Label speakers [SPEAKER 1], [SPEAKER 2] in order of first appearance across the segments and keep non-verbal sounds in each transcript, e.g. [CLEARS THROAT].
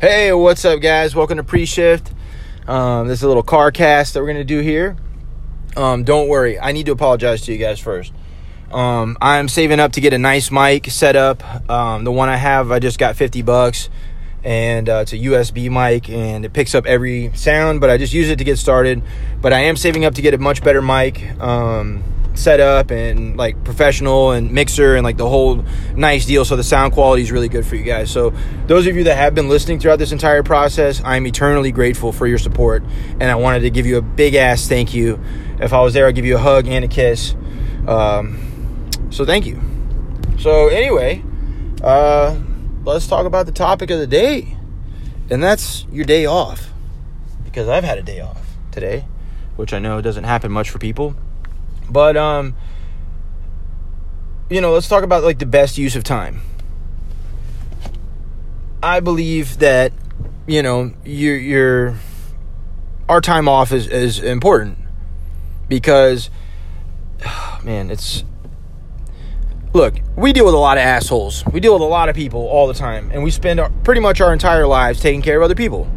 [SPEAKER 1] Hey, what's up, guys? Welcome to Pre Shift. Um, this is a little car cast that we're going to do here. Um, don't worry, I need to apologize to you guys first. Um, I'm saving up to get a nice mic set up. Um, the one I have, I just got 50 bucks, and uh, it's a USB mic, and it picks up every sound, but I just use it to get started. But I am saving up to get a much better mic. Setup and like professional and mixer and like the whole nice deal. So the sound quality is really good for you guys. So those of you that have been listening throughout this entire process i'm eternally grateful for your support. And i wanted to give you a big ass thank you. If i was there i'd give you a hug and a kiss. Um, so thank you. So anyway uh, let's talk about the topic of the day. And that's your day off. Because i've had a day off today which i know doesn't happen much for people but um you know, let's talk about like the best use of time. I believe that you know, your your our time off is is important because [SIGHS] man, it's look, we deal with a lot of assholes. We deal with a lot of people all the time, and we spend our, pretty much our entire lives taking care of other people.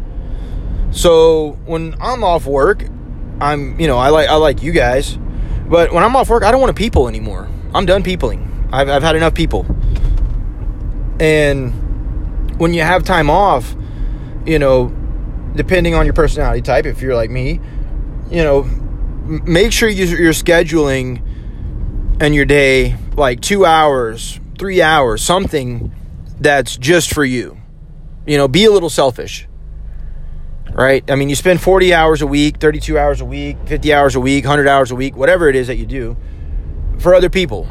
[SPEAKER 1] So when I'm off work, I'm you know I like I like you guys. But when I'm off work, I don't want to people anymore. I'm done peopling. I've, I've had enough people. And when you have time off, you know, depending on your personality type, if you're like me, you know, make sure you're scheduling and your day like two hours, three hours, something that's just for you. You know, be a little selfish right? I mean, you spend 40 hours a week, 32 hours a week, 50 hours a week, 100 hours a week, whatever it is that you do for other people.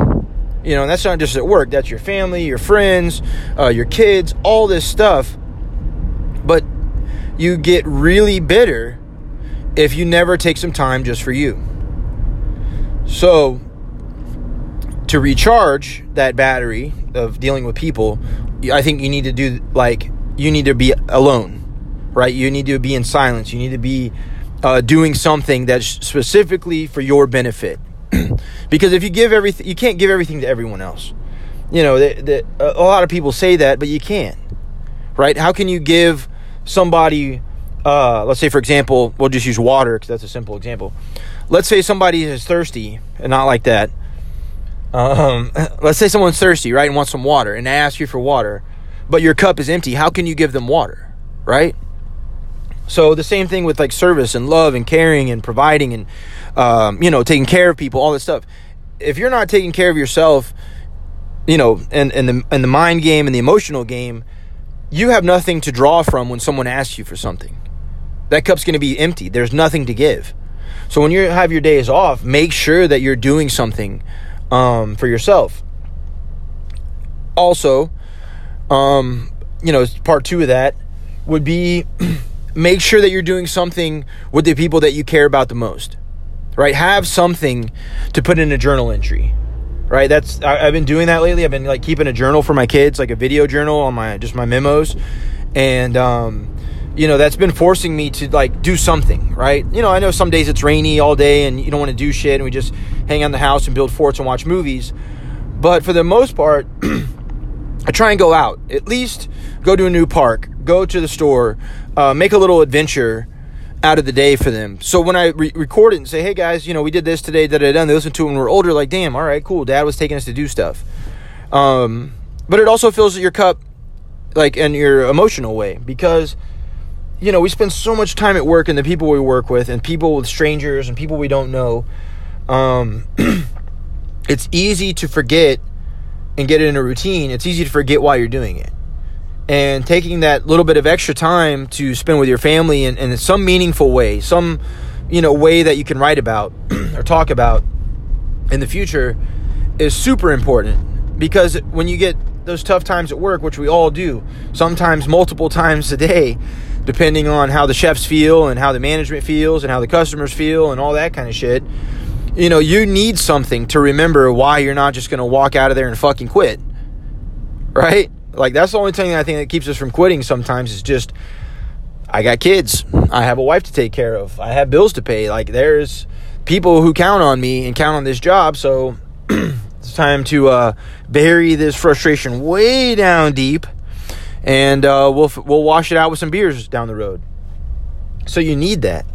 [SPEAKER 1] You know, and that's not just at work, that's your family, your friends, uh, your kids, all this stuff. But you get really bitter if you never take some time just for you. So, to recharge that battery of dealing with people, I think you need to do like, you need to be alone right? You need to be in silence. You need to be uh, doing something that's specifically for your benefit. [CLEARS THROAT] because if you give everything, you can't give everything to everyone else. You know, the, the, a lot of people say that, but you can't, right? How can you give somebody, uh, let's say, for example, we'll just use water because that's a simple example. Let's say somebody is thirsty and not like that. Um, [LAUGHS] let's say someone's thirsty, right, and wants some water, and they ask you for water, but your cup is empty. How can you give them water, right? So the same thing with like service and love and caring and providing and um, you know taking care of people, all this stuff. If you're not taking care of yourself, you know, and and the and the mind game and the emotional game, you have nothing to draw from when someone asks you for something. That cup's going to be empty. There's nothing to give. So when you have your days off, make sure that you're doing something um, for yourself. Also, um, you know, part two of that would be [CLEARS THROAT] make sure that you're doing something with the people that you care about the most right? Have something to put in a journal entry right? That's I, have been doing that lately. I've been like keeping a journal for my kids like a video journal on my just my memos. And um you know that's been forcing me to like do something right? You know i know some days it's rainy all day and you don't want to do shit and we just hang on the house and build forts and watch movies. But for the most part [CLEARS THROAT] i try and go out at least go to a new park go to the store uh, make a little adventure out of the day for them. So when I re- record it and say, "Hey guys, you know, we did this today," that I done, they listen to it when we're older, like, "Damn, all right, cool." Dad was taking us to do stuff. Um, but it also fills your cup, like in your emotional way, because you know we spend so much time at work and the people we work with, and people with strangers and people we don't know. Um, [CLEARS THROAT] it's easy to forget and get it in a routine. It's easy to forget why you're doing it and taking that little bit of extra time to spend with your family in, in some meaningful way, some you know way that you can write about [CLEARS THROAT] or talk about in the future is super important because when you get those tough times at work, which we all do, sometimes multiple times a day, depending on how the chefs feel and how the management feels and how the customers feel and all that kind of shit. You know, you need something to remember why you're not just going to walk out of there and fucking quit. Right? Like that's the only thing I think that keeps us from quitting sometimes is just I got kids. I have a wife to take care of. I have bills to pay. Like there's people who count on me and count on this job, so [CLEARS THROAT] it's time to uh, bury this frustration way down deep and uh, we'll we'll wash it out with some beers down the road. So you need that.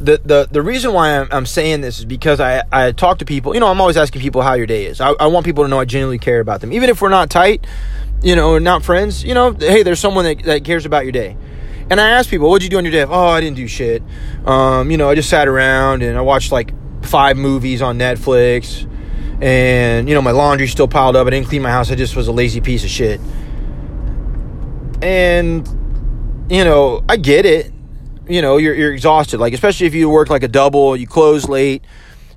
[SPEAKER 1] The, the, the reason why I'm, I'm saying this is because I, I talk to people, you know, I'm always asking people how your day is. I, I want people to know I genuinely care about them. Even if we're not tight, you know, not friends, you know, hey, there's someone that, that cares about your day. And I ask people, what'd you do on your day? Oh, I didn't do shit. Um, you know, I just sat around and I watched like five movies on Netflix. And, you know, my laundry's still piled up. I didn't clean my house. I just was a lazy piece of shit. And, you know, I get it. You know, you're, you're exhausted. Like, especially if you work like a double, you close late,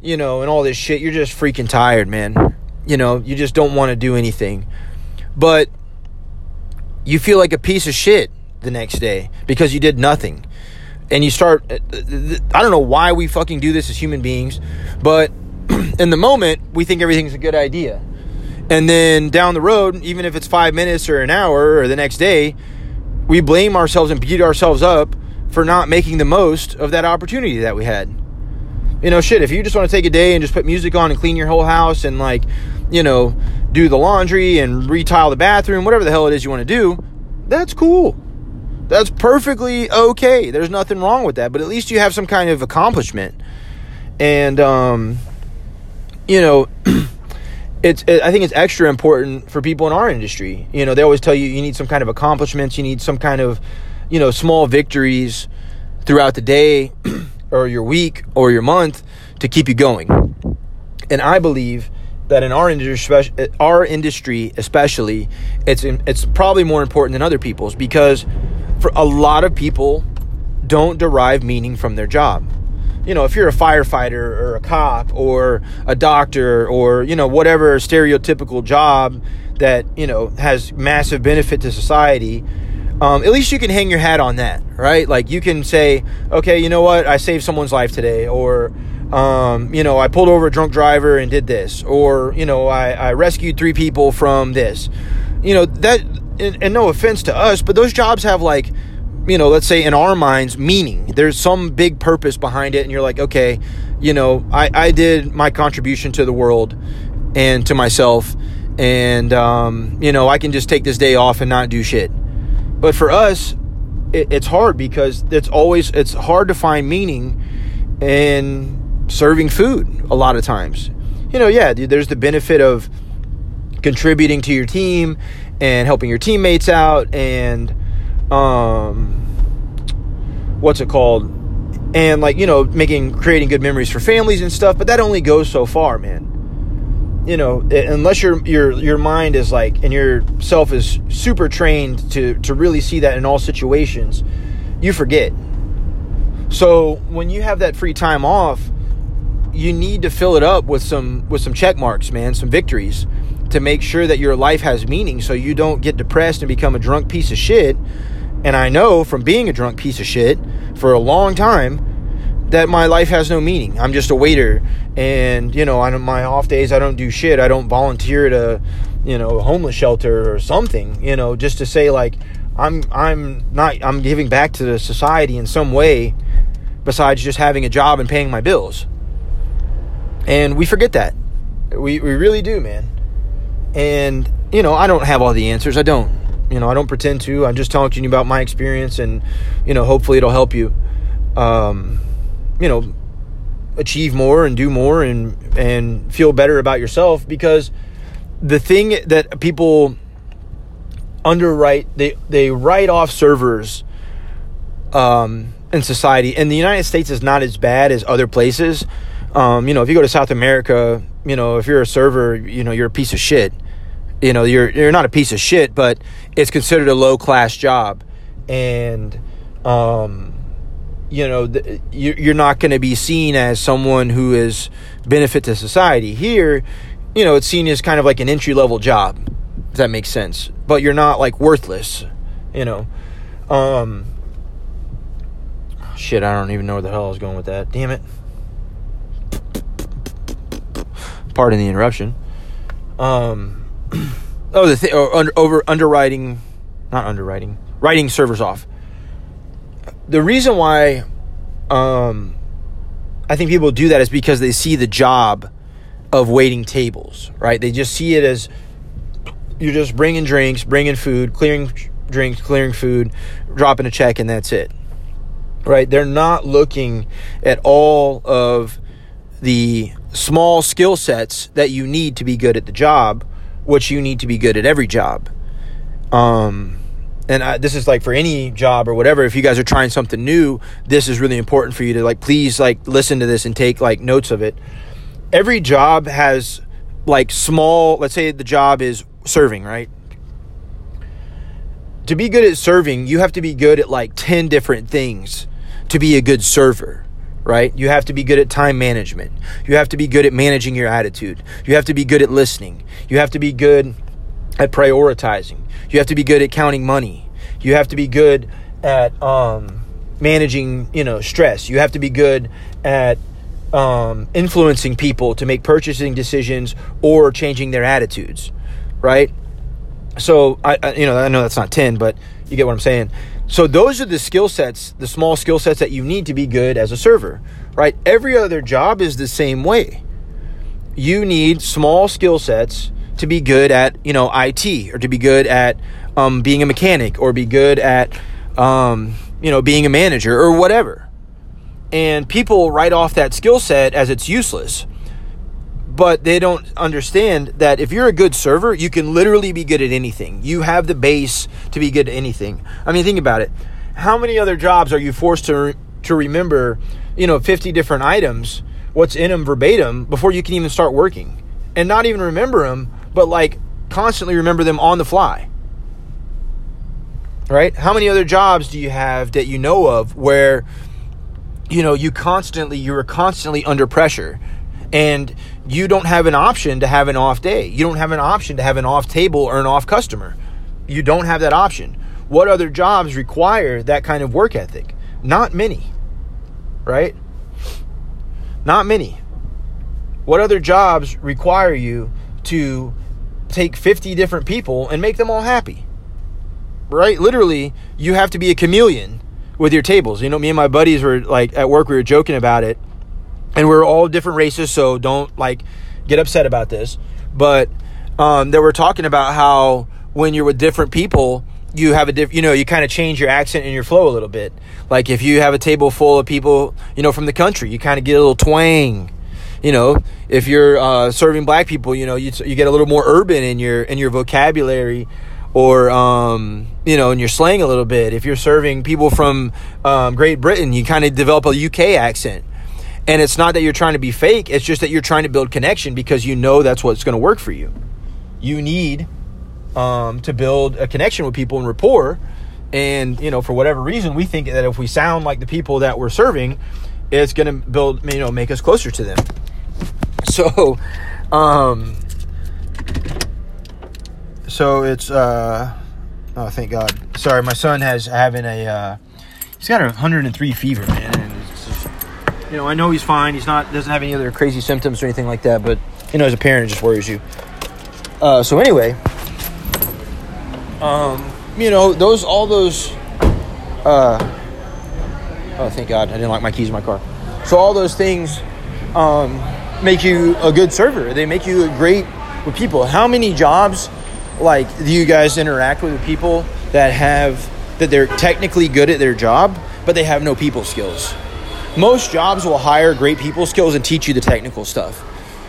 [SPEAKER 1] you know, and all this shit. You're just freaking tired, man. You know, you just don't want to do anything. But you feel like a piece of shit the next day because you did nothing. And you start, uh, I don't know why we fucking do this as human beings, but [CLEARS THROAT] in the moment, we think everything's a good idea. And then down the road, even if it's five minutes or an hour or the next day, we blame ourselves and beat ourselves up for not making the most of that opportunity that we had. You know, shit, if you just want to take a day and just put music on and clean your whole house and, like, you know, do the laundry and retile the bathroom, whatever the hell it is you want to do, that's cool. That's perfectly okay. There's nothing wrong with that, but at least you have some kind of accomplishment. And um you know, [CLEARS THROAT] it's it, I think it's extra important for people in our industry. You know, they always tell you you need some kind of accomplishments, you need some kind of, you know, small victories throughout the day [CLEARS THROAT] or your week or your month to keep you going. And I believe that in our industry, our industry especially, it's it's probably more important than other people's because for a lot of people don't derive meaning from their job. You know, if you're a firefighter or a cop or a doctor or, you know, whatever stereotypical job that, you know, has massive benefit to society, um, at least you can hang your hat on that, right? Like you can say, okay, you know what? I saved someone's life today or, um, you know, I pulled over a drunk driver and did this, or, you know, I, I rescued three people from this. You know, that and, and no offense to us, but those jobs have like, you know, let's say in our minds, meaning. There's some big purpose behind it, and you're like, okay, you know, I, I did my contribution to the world and to myself, and um, you know, I can just take this day off and not do shit. But for us, it, it's hard because it's always it's hard to find meaning in serving food a lot of times. You know, yeah, there's the benefit of contributing to your team and helping your teammates out and um what's it called and like you know making creating good memories for families and stuff but that only goes so far man you know eh, unless your your your mind is like and your self is super trained to to really see that in all situations you forget so when you have that free time off you need to fill it up with some with some check marks man some victories to make sure that your life has meaning so you don't get depressed and become a drunk piece of shit. And I know from being a drunk piece of shit for a long time that my life has no meaning. I'm just a waiter and you know, on my off days I don't do shit. I don't volunteer at a, you know, a homeless shelter or something, you know, just to say like I'm I'm not I'm giving back to the society in some way besides just having a job and paying my bills. And we forget that. We we really do, man. And, you know, I don't have all the answers. I don't. You know, I don't pretend to. I'm just talking to you about my experience and, you know, hopefully it'll help you, um, you know, achieve more and do more and, and feel better about yourself because the thing that people underwrite, they, they write off servers, um, in society. And the United States is not as bad as other places. Um, you know, if you go to South America, you know, if you're a server, you know, you're a piece of shit you know you're you're not a piece of shit but it's considered a low class job and um you know you're not going to be seen as someone who is benefit to society. Here you know it's seen as kind of like an entry level job if that makes sense. But you're not like worthless you know? Um shit i don't even know where the hell i was going with that. Damn it. Pardon the interruption. Um [CLEARS THROAT] oh, the thing, under, over underwriting, not underwriting, writing servers off. The reason why um, I think people do that is because they see the job of waiting tables, right? They just see it as you're just bringing drinks, bringing food, clearing drinks, clearing food, dropping a check, and that's it. Right? They're not looking at all of the small skill sets that you need to be good at the job, which you need to be good at every job. Um, and I, this is like for any job or whatever if you guys are trying something new this is really important for you to like please like listen to this and take like notes of it. Every job has like small let's say the job is serving right? To be good at serving you have to be good at like 10 different things to be a good server right? You have to be good at time management. You have to be good at managing your attitude. You have to be good at listening. You have to be good at prioritizing you have to be good at counting money. You have to be good at um, managing, you know, stress. You have to be good at um, influencing people to make purchasing decisions or changing their attitudes, right? So I, I, you know, I know that's not ten, but you get what I'm saying. So those are the skill sets, the small skill sets that you need to be good as a server, right? Every other job is the same way. You need small skill sets to be good at you know IT or to be good at um, being a mechanic or be good at um, you know being a manager or whatever. And people write off that skill set as it's useless. But they don't understand that if you're a good server, you can literally be good at anything. You have the base to be good at anything. I mean, think about it. How many other jobs are you forced to to remember, you know, 50 different items, what's in them verbatim before you can even start working? And not even remember them but like constantly remember them on the fly. Right? How many other jobs do you have that you know of where you know you constantly you are constantly under pressure and you don't have an option to have an off day. You don't have an option to have an off table or an off customer. You don't have that option. What other jobs require that kind of work ethic? Not many. Right? Not many. What other jobs require you to take 50 different people and make them all happy. Right? Literally, you have to be a chameleon with your tables. You know, me and my buddies were like at work, we were joking about it. And we are all different races, so don't like get upset about this. But um, they were talking about how when you're with different people, you have a diff, you know, you kind of change your accent and your flow a little bit. Like if you have a table full of people, you know, from the country, you kind of get a little twang you know, if you're uh, serving black people, you know, you, you get a little more urban in your in your vocabulary or um, you know, in your slang a little bit. If you're serving people from um, Great Britain, you kind of develop a UK accent. And it's not that you're trying to be fake, it's just that you're trying to build connection because you know that's what's going to work for you. You need um, to build a connection with people and rapport. And, you know, for whatever reason, we think that if we sound like the people that we're serving, it's going to build, you know, make us closer to them. So, um, so it's uh, oh, thank God. Sorry, my son has having a uh, he's got a 103 fever, man, and just, you know, I know he's fine. He's not doesn't have any other crazy symptoms or anything like that, but you know, as a parent, it just worries you. Uh, so anyway, um, you know, those all those. Uh, oh, thank God, I didn't lock my keys in my car. So all those things. Um, make you a good server. They make you great with people. How many jobs like do you guys interact with people that have that they're technically good at their job, but they have no people skills? Most jobs will hire great people skills and teach you the technical stuff.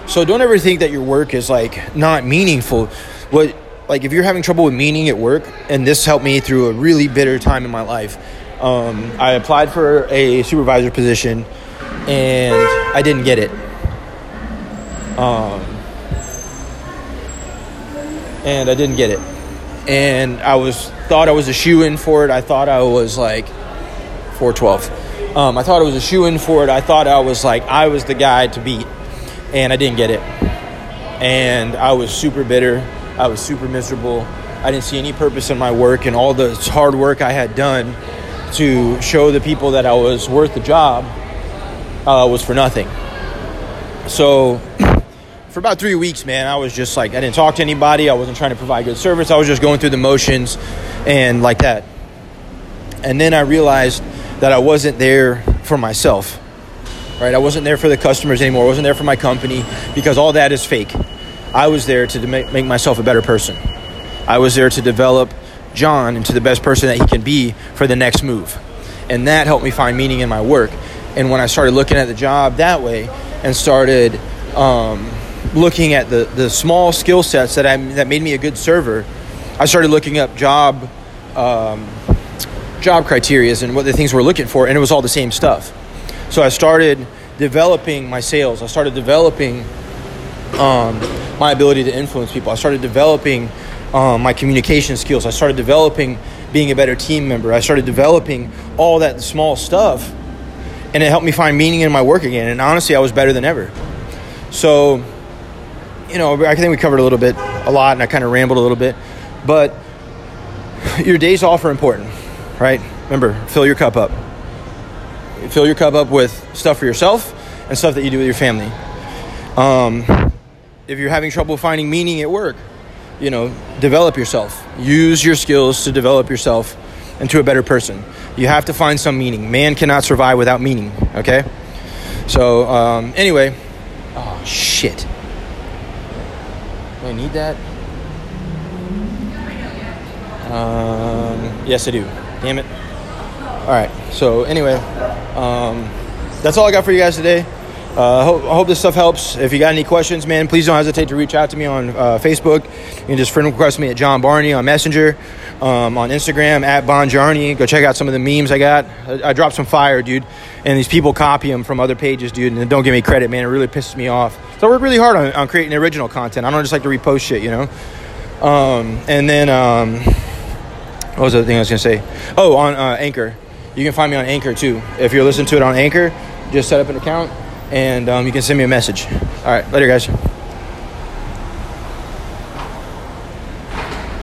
[SPEAKER 1] So don't ever think that your work is like not meaningful. What like if you're having trouble with meaning at work, and this helped me through a really bitter time in my life. Um, I applied for a supervisor position, and I didn't get it um, and I didn't get it. And I was thought I was a shoe in for it. I thought I was like 412. Um, I thought I was a shoe in for it. I thought I was like I was the guy to beat, and I didn't get it. And I was super bitter. I was super miserable. I didn't see any purpose in my work and all the hard work I had done to show the people that I was worth the job uh, was for nothing. So [CLEARS THROAT] for about three weeks, man, I was just like, I didn't talk to anybody. I wasn't trying to provide good service. I was just going through the motions and like that. And then I realized that I wasn't there for myself, right? I wasn't there for the customers anymore. I wasn't there for my company because all that is fake. I was there to make, make myself a better person. I was there to develop John into the best person that he can be for the next move. And that helped me find meaning in my work. And when I started looking at the job that way and started um, looking at the, the small skill sets that, I, that made me a good server, I started looking up job um, job criterias and what the things we're looking for, and it was all the same stuff. So I started developing my sales. I started developing um, my ability to influence people. I started developing um, my communication skills. I started developing being a better team member. I started developing all that small stuff, and it helped me find meaning in my work again. And honestly, I was better than ever. So, you know, I think we covered a little bit, a lot, and I kind of rambled a little bit, but your days off are important, right? Remember, fill your cup up. Fill your cup up with stuff for yourself and stuff that you do with your family. Um, if you're having trouble finding meaning at work, you know, develop yourself. Use your skills to develop yourself into a better person. You have to find some meaning. Man cannot survive without meaning, okay? So, um, anyway, oh shit. Do I need that? Um, yes, I do. Damn it. All right. So, anyway, um, that's all I got for you guys today. Uh, I, hope, I hope this stuff helps. If you got any questions, man, please don't hesitate to reach out to me on uh, Facebook. You can just friend request me at John Barney on Messenger, um, on Instagram at Bonjarney. Go check out some of the memes I got. I, I, dropped some fire, dude, and these people copy them from other pages, dude, and don't give me credit, man. It really pisses me off. So I work really hard on, on creating original content. I don't just like to repost shit, you know. Um, and then um, what was the thing I was gonna say? Oh, on uh, Anchor. You can find me on Anchor too. If you're listening to it on Anchor, just set up an account and um, you can send me a message. All right, later, guys.